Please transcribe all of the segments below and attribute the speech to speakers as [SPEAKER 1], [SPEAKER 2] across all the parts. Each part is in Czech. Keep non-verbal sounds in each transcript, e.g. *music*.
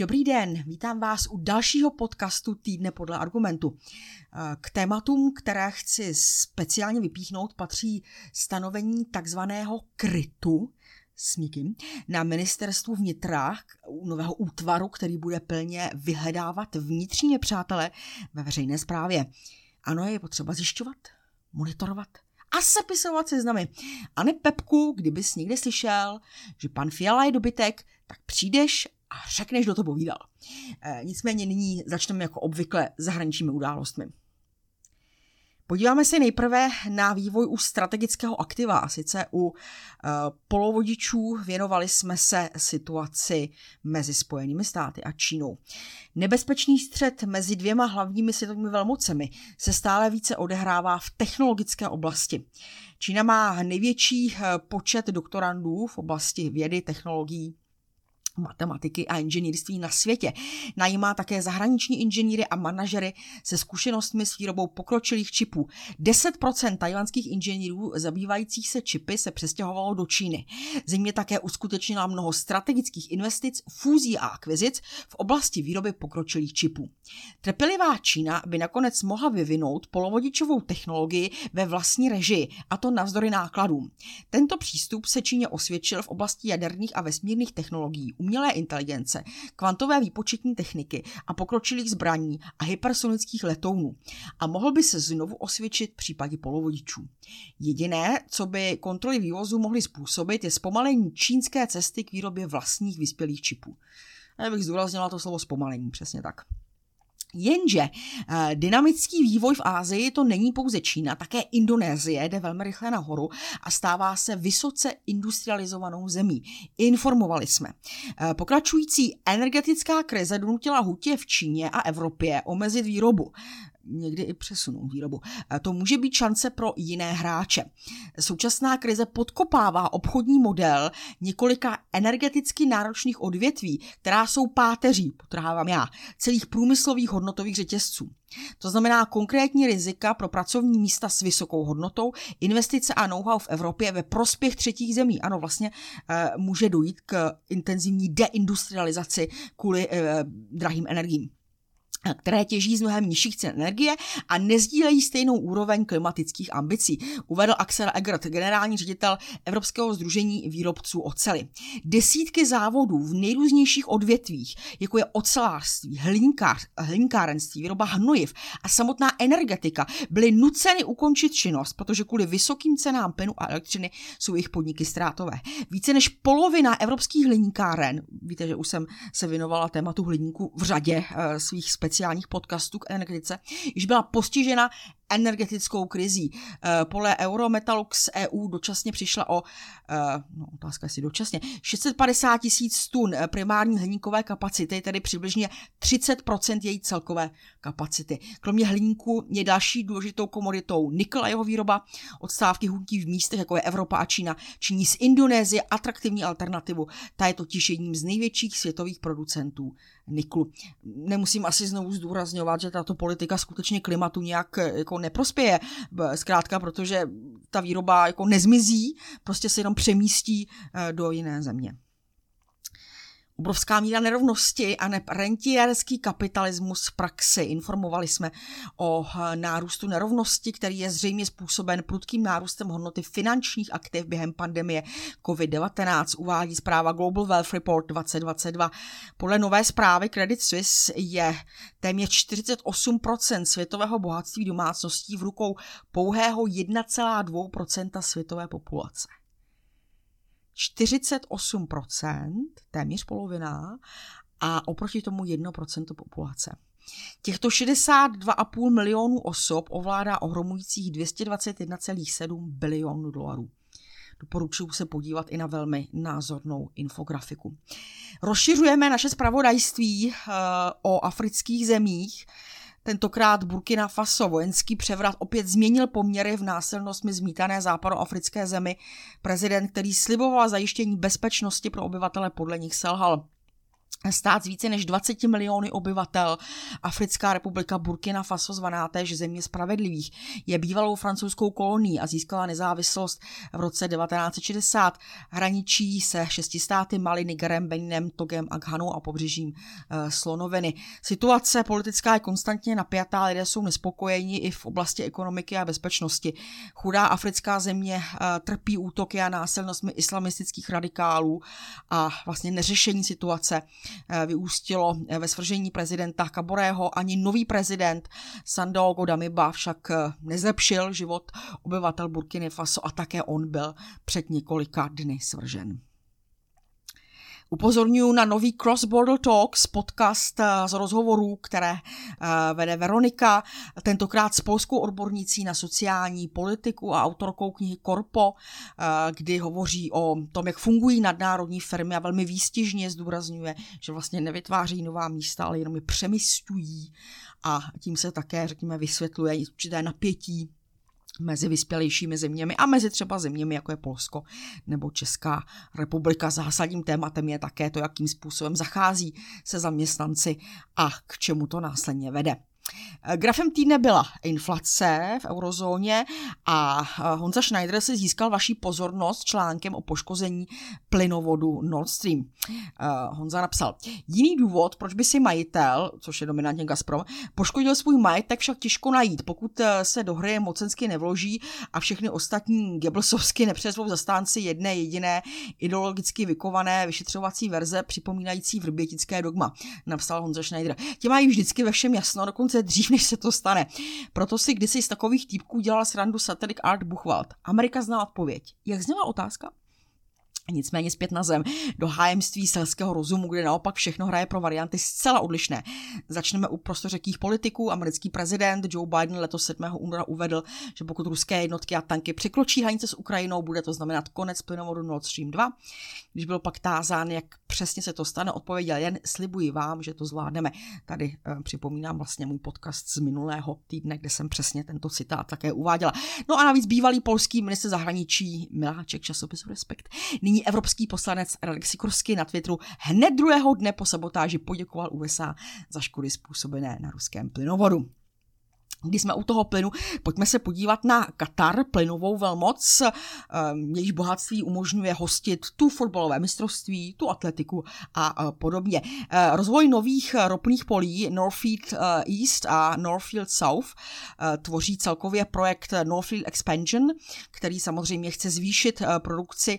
[SPEAKER 1] Dobrý den, vítám vás u dalšího podcastu Týdne podle argumentu. K tématům, které chci speciálně vypíchnout, patří stanovení takzvaného krytu s na ministerstvu vnitra u nového útvaru, který bude plně vyhledávat vnitřní přátelé ve veřejné správě. Ano, je potřeba zjišťovat, monitorovat a sepisovat seznamy. A ne Pepku, kdybys někde slyšel, že pan Fiala je dobytek, tak přijdeš a řekneš, kdo to povídal. E, nicméně nyní začneme jako obvykle zahraničními událostmi. Podíváme se nejprve na vývoj u strategického aktiva, a sice u uh, polovodičů věnovali jsme se situaci mezi Spojenými státy a Čínou. Nebezpečný střed mezi dvěma hlavními světovými velmocemi se stále více odehrává v technologické oblasti. Čína má největší eh, počet doktorandů v oblasti vědy, technologií matematiky a inženýrství na světě. Najímá také zahraniční inženýry a manažery se zkušenostmi s výrobou pokročilých čipů. 10% tajvanských inženýrů zabývajících se čipy se přestěhovalo do Číny. Země také uskutečnila mnoho strategických investic, fúzí a akvizic v oblasti výroby pokročilých čipů. Trpělivá Čína by nakonec mohla vyvinout polovodičovou technologii ve vlastní režii, a to navzdory nákladům. Tento přístup se Číně osvědčil v oblasti jaderných a vesmírných technologií, umělé inteligence, kvantové výpočetní techniky a pokročilých zbraní a hypersonických letounů a mohl by se znovu osvědčit v případě polovodičů. Jediné, co by kontroly vývozu mohly způsobit, je zpomalení čínské cesty k výrobě vlastních vyspělých čipů. Já bych zdůraznila to slovo zpomalení, přesně tak. Jenže uh, dynamický vývoj v Ázii to není pouze Čína, také Indonésie jde velmi rychle nahoru a stává se vysoce industrializovanou zemí. Informovali jsme. Uh, pokračující energetická krize donutila hutě v Číně a Evropě omezit výrobu někdy i přesunout výrobu. To může být šance pro jiné hráče. Současná krize podkopává obchodní model několika energeticky náročných odvětví, která jsou páteří, potrhávám já, celých průmyslových hodnotových řetězců. To znamená konkrétní rizika pro pracovní místa s vysokou hodnotou, investice a know-how v Evropě ve prospěch třetích zemí. Ano, vlastně e, může dojít k intenzivní deindustrializaci kvůli e, drahým energiím které těží z mnohem nižších cen energie a nezdílejí stejnou úroveň klimatických ambicí, uvedl Axel Egert, generální ředitel Evropského združení výrobců ocely. Desítky závodů v nejrůznějších odvětvích, jako je ocelářství, hliníkář, hliníkárenství, výroba hnojiv a samotná energetika, byly nuceny ukončit činnost, protože kvůli vysokým cenám plynu a elektřiny jsou jejich podniky ztrátové. Více než polovina evropských hliníkáren, víte, že už jsem se věnovala tématu hliníku v řadě uh, svých speciálních speciálních podcastů k energetice, již byla postižena energetickou krizí. Eh, podle Eurometalux EU dočasně přišla o, eh, no otázka jestli dočasně, 650 tisíc tun eh, primární hliníkové kapacity, tedy přibližně 30% její celkové kapacity. Kromě hliníku je další důležitou komoditou nikl a jeho výroba. Odstávky hutí v místech, jako je Evropa a Čína, činí z Indonésie atraktivní alternativu. Ta je totiž jedním z největších světových producentů niklu. Nemusím asi znovu zdůrazňovat, že tato politika skutečně klimatu nějak jako neprospěje. Zkrátka, protože ta výroba jako nezmizí, prostě se jenom přemístí eh, do jiné země obrovská míra nerovnosti a rentierský kapitalismus v praxi. Informovali jsme o nárůstu nerovnosti, který je zřejmě způsoben prudkým nárůstem hodnoty finančních aktiv během pandemie COVID-19, uvádí zpráva Global Wealth Report 2022. Podle nové zprávy Credit Suisse je téměř 48% světového bohatství domácností v rukou pouhého 1,2% světové populace. 48%, téměř polovina, a oproti tomu 1% populace. Těchto 62,5 milionů osob ovládá ohromujících 221,7 bilionů dolarů. Doporučuji se podívat i na velmi názornou infografiku. Rozšiřujeme naše zpravodajství uh, o afrických zemích. Tentokrát Burkina Faso vojenský převrat opět změnil poměry v násilnostmi zmítané západoafrické zemi. Prezident, který sliboval zajištění bezpečnosti pro obyvatele, podle nich selhal. Stát s více než 20 miliony obyvatel, Africká republika Burkina Faso, zvaná též země spravedlivých, je bývalou francouzskou kolonií a získala nezávislost v roce 1960. Hraničí se šesti státy Mali, Nigerem, Beninem, Togem a Ghanou a pobřežím e, Slonoviny. Situace politická je konstantně napjatá, lidé jsou nespokojeni i v oblasti ekonomiky a bezpečnosti. Chudá africká země e, trpí útoky a násilnostmi islamistických radikálů a vlastně neřešení situace Eh, vyústilo eh, ve svržení prezidenta Kaborého. Ani nový prezident Sandaogo Damiba však eh, nezlepšil život obyvatel Burkiny Faso a také on byl před několika dny svržen. Upozorňuji na nový Cross Border Talks, podcast eh, z rozhovorů, které eh, vede Veronika, tentokrát s polskou odbornicí na sociální politiku a autorkou knihy Korpo, eh, kdy hovoří o tom, jak fungují nadnárodní firmy a velmi výstižně zdůrazňuje, že vlastně nevytváří nová místa, ale jenom je přemysťují. A tím se také, řekněme, vysvětluje určité napětí mezi vyspělejšími zeměmi a mezi třeba zeměmi, jako je Polsko nebo Česká republika. Zásadním tématem je také to, jakým způsobem zachází se zaměstnanci a k čemu to následně vede. Eh, grafem týdne byla inflace v eurozóně a eh, Honza Schneider si získal vaší pozornost článkem o poškození plynovodu Nord Stream. Eh, Honza napsal, jiný důvod, proč by si majitel, což je dominantně Gazprom, poškodil svůj majetek však těžko najít, pokud se do hry mocensky nevloží a všechny ostatní Goebbelsovsky nepřezvou zastánci jedné jediné ideologicky vykované vyšetřovací verze připomínající vrbětické dogma, napsal Honza Schneider. Ti mají vždycky ve všem jasno, dokonce dokonce dřív, než se to stane. Proto si kdysi z takových týpků dělal srandu satirik Art Buchwald. Amerika zná odpověď. Jak zněla otázka? Nicméně zpět na zem, do hájemství selského rozumu, kde naopak všechno hraje pro varianty zcela odlišné. Začneme u prostořekých politiků. Americký prezident Joe Biden letos 7. února uvedl, že pokud ruské jednotky a tanky překročí hranice s Ukrajinou, bude to znamenat konec plynovodu Nord Stream 2. Když byl pak tázán, jak přesně se to stane, odpověděl jen slibuji vám, že to zvládneme. Tady eh, připomínám vlastně můj podcast z minulého týdne, kde jsem přesně tento citát také uváděla. No a navíc bývalý polský ministr zahraničí Miláček časopisu Respekt nyní evropský poslanec Radek Sikorsky na Twitteru hned druhého dne po sabotáži poděkoval USA za škody způsobené na ruském plynovodu. Když jsme u toho plynu, pojďme se podívat na Katar, plynovou velmoc, ehm, jejíž bohatství umožňuje hostit tu fotbalové mistrovství, tu atletiku a podobně. Eh, rozvoj nových ropných polí Northfield eh, East a Northfield South tvoří celkově projekt Northfield Expansion, který samozřejmě chce zvýšit produkci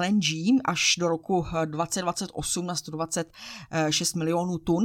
[SPEAKER 1] LNG až do roku 2028 na 126 milionů tun.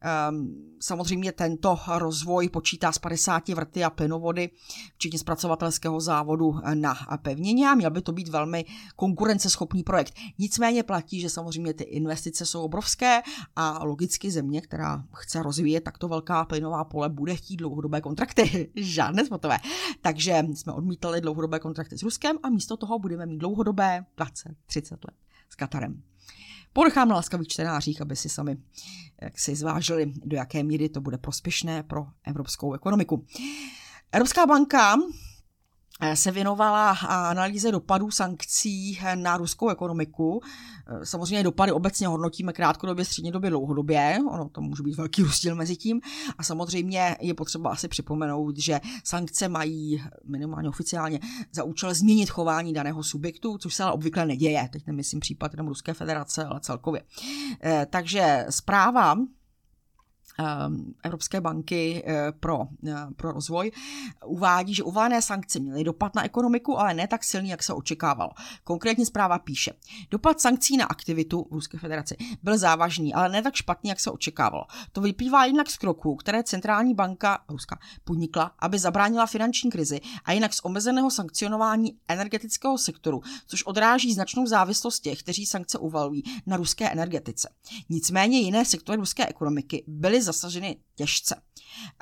[SPEAKER 1] Ehm, samozřejmě tento rozvoj počítá z 50 vrty a plynovody, včetně zpracovatelského závodu na pevnině a měl by to být velmi konkurenceschopný projekt. Nicméně platí, že samozřejmě ty investice jsou obrovské a logicky země, která chce rozvíjet takto velká plynová pole, bude chtít dlouhodobé kontrakty. *laughs* Žádné spotové. Takže jsme odmítali dlouhodobé kontrakty s Ruskem a místo toho budeme mít dlouhodobé 20-30 let s Katarem ponechám na laskavých čtenářích, aby si sami jak si zvážili, do jaké míry to bude prospěšné pro evropskou ekonomiku. Evropská banka se věnovala analýze dopadů sankcí na ruskou ekonomiku. Eh, samozřejmě dopady obecně hodnotíme krátkodobě, střednědobě, dlouhodobě. Ono to může být velký rozdíl mezi tím. A samozřejmě je potřeba asi připomenout, že sankce mají minimálně oficiálně za účel změnit chování daného subjektu, což se ale obvykle neděje. Teď nemyslím případ jenom Ruské federace, ale celkově. Eh, takže zpráva Evropské banky eh, pro, eh, pro rozvoj uvádí, že uváděné sankce měly dopad na ekonomiku, ale ne tak silný, jak se očekávalo. Konkrétně zpráva píše, dopad sankcí na aktivitu v Ruské federaci byl závažný, ale ne tak špatný, jak se očekávalo. To vyplývá jinak z kroků, které centrální banka Ruska podnikla, aby zabránila finanční krizi a jinak z omezeného sankcionování energetického sektoru, což odráží značnou závislost těch, kteří sankce uvalují na ruské energetice. Nicméně jiné sektory ruské ekonomiky byly zasaženy těžce.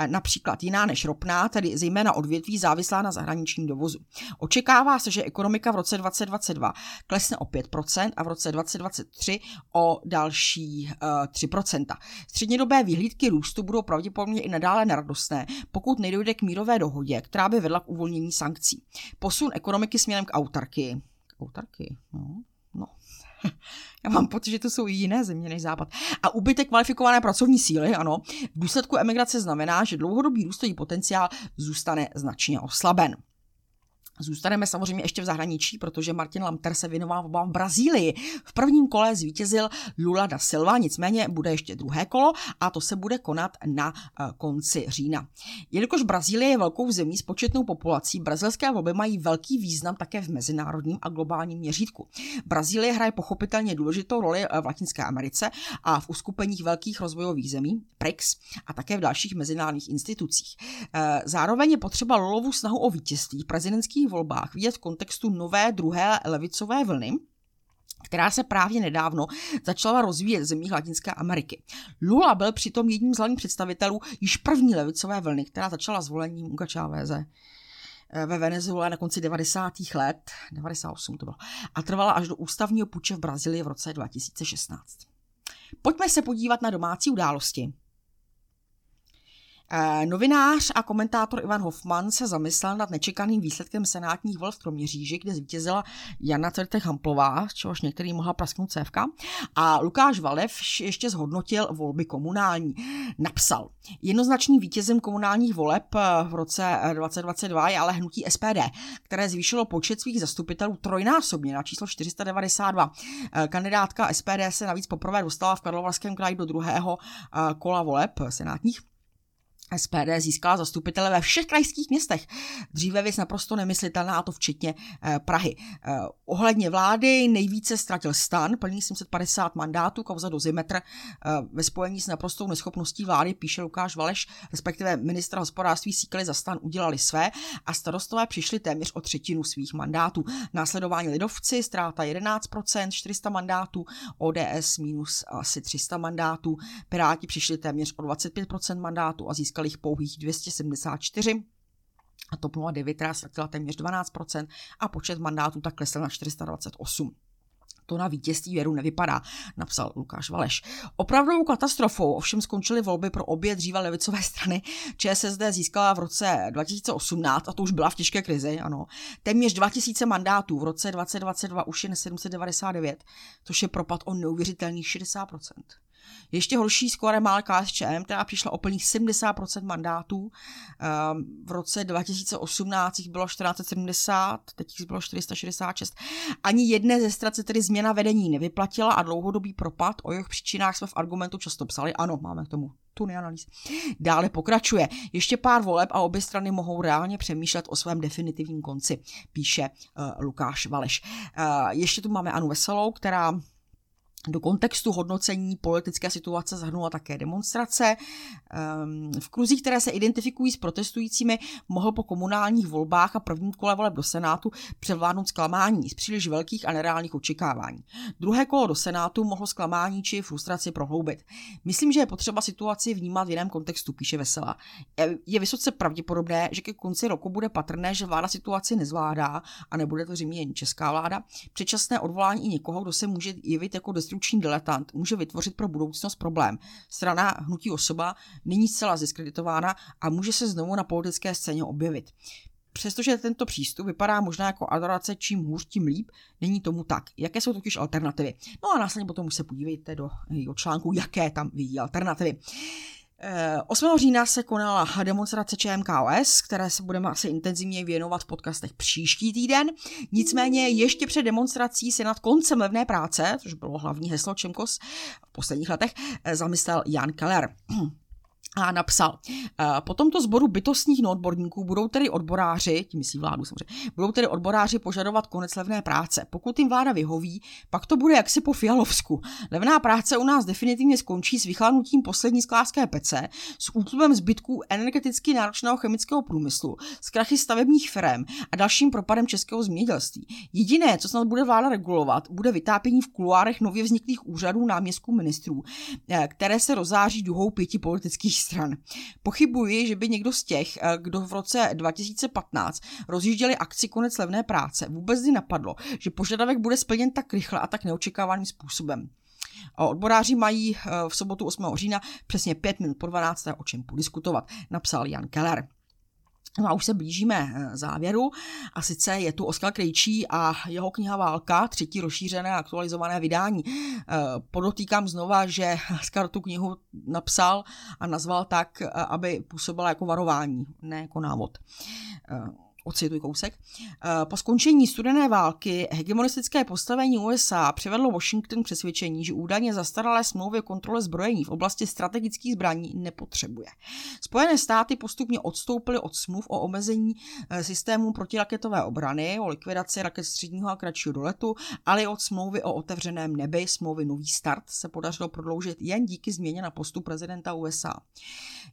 [SPEAKER 1] Například jiná než ropná, tedy zejména odvětví závislá na zahraničním dovozu. Očekává se, že ekonomika v roce 2022 klesne o 5% a v roce 2023 o další uh, eh, 3%. Střednědobé výhlídky růstu budou pravděpodobně i nadále neradostné, pokud nedojde k mírové dohodě, která by vedla k uvolnění sankcí. Posun ekonomiky směrem k autarky. Autarky, no *laughs* Já mám pocit, že to jsou jiné země než Západ. A ubytek kvalifikované pracovní síly, ano, v důsledku emigrace znamená, že dlouhodobý růstový potenciál zůstane značně oslaben. Zůstaneme samozřejmě ještě v zahraničí, protože Martin Lamter se věnoval v Brazílii. V prvním kole zvítězil Lula da Silva, nicméně bude ještě druhé kolo a to se bude konat na eh, konci října. Jelikož Brazílie je velkou zemí s početnou populací, brazilské volby mají velký význam také v mezinárodním a globálním měřítku. Brazílie hraje pochopitelně důležitou roli eh, v Latinské Americe a v uskupeních velkých rozvojových zemí, BRICS, a také v dalších mezinárodních institucích. Eh, zároveň je potřeba Lulovu snahu o vítězství prezidentský prezidentských volbách vidět v kontextu nové druhé levicové vlny, která se právě nedávno začala rozvíjet v zemích Latinské Ameriky. Lula byl přitom jedním z hlavních představitelů již první levicové vlny, která začala zvolením Hugo Cháveze eh, ve Venezuele na konci 90. let, 98 to bylo, a trvala až do ústavního puče v Brazílii v roce 2016. Pojďme se podívat na domácí události. Eh, novinář a komentátor Ivan Hoffman se zamyslel nad nečekaným výsledkem senátních voleb v Kroměříži, kde zvítězila Jana Certech Hamplová, z čehož některý mohla prasknout cévka, a Lukáš Valev ještě zhodnotil volby komunální. Napsal, jednoznačným vítězem komunálních voleb eh, v roce 2022 je ale hnutí SPD, které zvýšilo počet svých zastupitelů trojnásobně na číslo 492. Eh, kandidátka SPD se navíc poprvé dostala v Karlovarském kraji do druhého kola voleb senátních SPD získala zastupitele ve všech krajských městech. Dříve věc naprosto nemyslitelná, a to včetně eh, Prahy. Eh, ohledně vlády nejvíce ztratil stan, plný 750 mandátů, kauza dozimetr eh, ve spojení s naprostou neschopností vlády, píše Lukáš Valeš, respektive ministra hospodářství Síkely za stan udělali své a starostové přišli téměř o třetinu svých mandátů. Následování lidovci, ztráta 11%, 400 mandátů, ODS minus asi 300 mandátů, Piráti přišli téměř o 25% mandátů a získali jich pouhých 274 a TOP 09, která ztratila téměř 12% a počet mandátů tak klesl na 428 to na vítězství věru nevypadá, napsal Lukáš Valeš. Opravdovou katastrofou ovšem skončily volby pro obě dříve levicové strany. ČSSD získala v roce 2018, a to už byla v těžké krizi, ano, téměř 2000 mandátů, v roce 2022 už jen 799, což je propad o neuvěřitelných 60%. Ještě horší skóre má KSČM, která přišla o plných 70% mandátů. Ehm, v roce 2018 jich bylo 1470, teď jich bylo 466. Ani jedné ze stran se tedy změna vedení nevyplatila a dlouhodobý propad, o jejich příčinách jsme v argumentu často psali. Ano, máme k tomu tuny analýz. Dále pokračuje. Ještě pár voleb a obě strany mohou reálně přemýšlet o svém definitivním konci, píše uh, Lukáš Valeš. Uh, ještě tu máme Anu Veselou, která do kontextu hodnocení politické situace zahrnula také demonstrace. Ehm, v kruzích, které se identifikují s protestujícími, mohl po komunálních volbách a prvním kole voleb do Senátu převládnout zklamání z příliš velkých a nereálných očekávání. Druhé kolo do Senátu mohlo zklamání či frustraci prohloubit. Myslím, že je potřeba situaci vnímat v jiném kontextu, píše Vesela. Je vysoce pravděpodobné, že ke konci roku bude patrné, že vláda situaci nezvládá a nebude to zřejmě jen česká vláda. Předčasné odvolání i někoho, kdo se může jevit jako destrukční diletant může vytvořit pro budoucnost problém. Strana hnutí osoba není zcela diskreditována a může se znovu na politické scéně objevit. Přestože tento přístup vypadá možná jako adorace čím hůř, tím líp, není tomu tak. Jaké jsou totiž alternativy? No a následně potom už se podívejte do jeho článku, jaké tam vidí alternativy. 8. Eh, října se konala demonstrace ČMKOS, které se budeme asi intenzivně věnovat v podcastech příští týden. Nicméně ještě před demonstrací se nad koncem levné práce, což bylo hlavní heslo ČMKOS v posledních letech, eh, zamyslel Jan Keller a napsal, eh, po tomto sboru bytostních neodborníků budou tedy odboráři, tím myslí vládu samozřejmě, budou tedy odboráři požadovat konec levné práce. Pokud jim vláda vyhoví, pak to bude jaksi po Fialovsku. Levná práce u nás definitivně skončí s vychladnutím poslední sklářské pece, s útlumem zbytků energeticky náročného chemického průmyslu, s krachy stavebních firm a dalším propadem českého zemědělství. Jediné, co snad bude vláda regulovat, bude vytápění v kuluárech nově vzniklých úřadů náměstků ministrů, eh, které se rozáří duhou pěti politických stran. Pochybuji, že by někdo z těch, eh, kdo v roce 2015 rozjížděli akci konec levné práce, vůbec kdy napadlo, že požadavek bude splněn tak rychle a tak neočekávaným způsobem. Odboráři mají eh, v sobotu 8. října přesně 5 minut po 12. o čem podiskutovat, napsal Jan Keller. No a už se blížíme eh, závěru a sice je tu Oskar Krejčí a jeho kniha Válka, třetí rozšířené a aktualizované vydání. Eh, podotýkám znova, že Oskar tu knihu napsal a nazval tak, eh, aby působila jako varování, ne jako návod ocituji kousek. Eh, po skončení studené války hegemonistické postavení USA přivedlo Washington k přesvědčení, že údajně zastaralé smlouvy o kontrole zbrojení v oblasti strategických zbraní nepotřebuje. Spojené státy postupně odstoupily od smluv o omezení eh, systému protiraketové obrany, o likvidaci raket středního a kratšího doletu, ale i od smlouvy o otevřeném nebi, smlouvy Nový start, se podařilo prodloužit jen díky změně na postu prezidenta USA.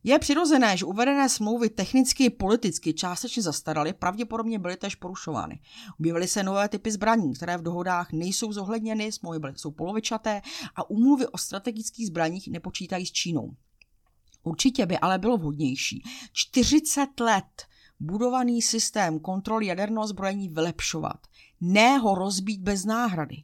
[SPEAKER 1] Je přirozené, že uvedené smlouvy technicky i politicky částečně zastaraly, pravděpodobně byly též porušovány. Objevily se nové typy zbraní, které v dohodách nejsou zohledněny, smlouvy jsou polovičaté a umluvy o strategických zbraních nepočítají s Čínou. Určitě by ale bylo vhodnější 40 let budovaný systém kontroly jaderného zbrojení vylepšovat, ne ho rozbít bez náhrady.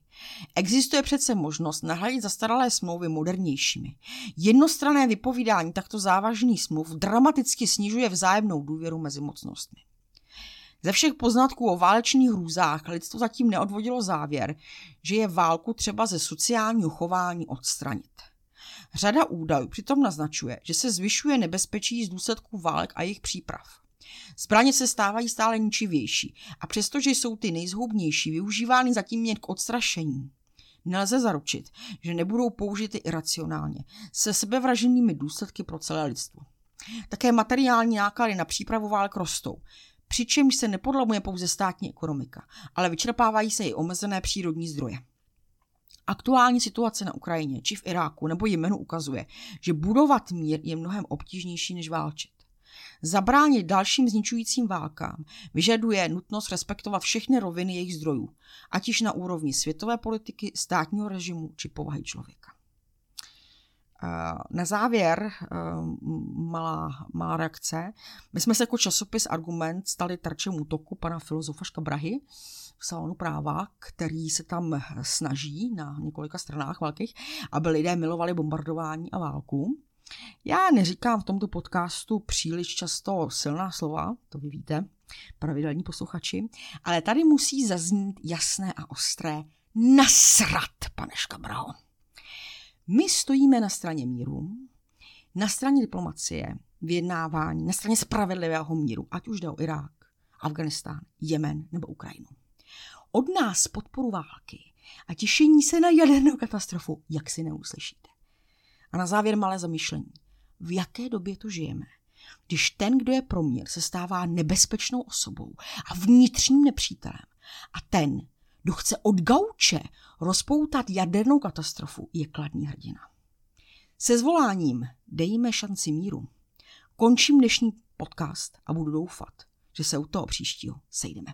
[SPEAKER 1] Existuje přece možnost nahradit zastaralé smlouvy modernějšími. Jednostrané vypovídání takto závažných smluv dramaticky snižuje vzájemnou důvěru mezi mocnostmi. Ze všech poznatků o válečných hrůzách lidstvo zatím neodvodilo závěr, že je válku třeba ze sociálního chování odstranit. Řada údajů přitom naznačuje, že se zvyšuje nebezpečí z důsledků válek a jejich příprav. Zbraně se stávají stále ničivější a přestože jsou ty nejzhoubnější využívány zatím jen k odstrašení, nelze zaručit, že nebudou použity iracionálně, se sebevraženými důsledky pro celé lidstvo. Také materiální náklady na přípravu válek rostou, přičemž se nepodlamuje pouze státní ekonomika, ale vyčerpávají se i omezené přírodní zdroje. Aktuální situace na Ukrajině či v Iráku nebo Jemenu ukazuje, že budovat mír je mnohem obtížnější než válčit. Zabránit dalším zničujícím válkám vyžaduje nutnost respektovat všechny roviny jejich zdrojů, ať již na úrovni světové politiky, státního režimu či povahy člověka. Na závěr malá, malá reakce. My jsme se jako časopis Argument stali terčem útoku pana filozofa Škabrahy v salonu práva, který se tam snaží na několika stranách velkých, aby lidé milovali bombardování a válku. Já neříkám v tomto podcastu příliš často silná slova, to vy víte, pravidelní posluchači, ale tady musí zaznít jasné a ostré nasrat, pane Škabraho. My stojíme na straně míru, na straně diplomacie, vyjednávání, na straně spravedlivého míru, ať už jde o Irák, Afganistán, Jemen nebo Ukrajinu. Od nás podporu války a těšení se na jadernou katastrofu, jak si neuslyšíte. A na závěr malé zamýšlení. V jaké době tu žijeme? Když ten, kdo je pro mír, se stává nebezpečnou osobou a vnitřním nepřítelem. A ten, kdo chce od gauče rozpoutat jadernou katastrofu, je kladný hrdina. Se zvoláním Dejme šanci míru končím dnešní podcast a budu doufat, že se u toho příštího sejdeme.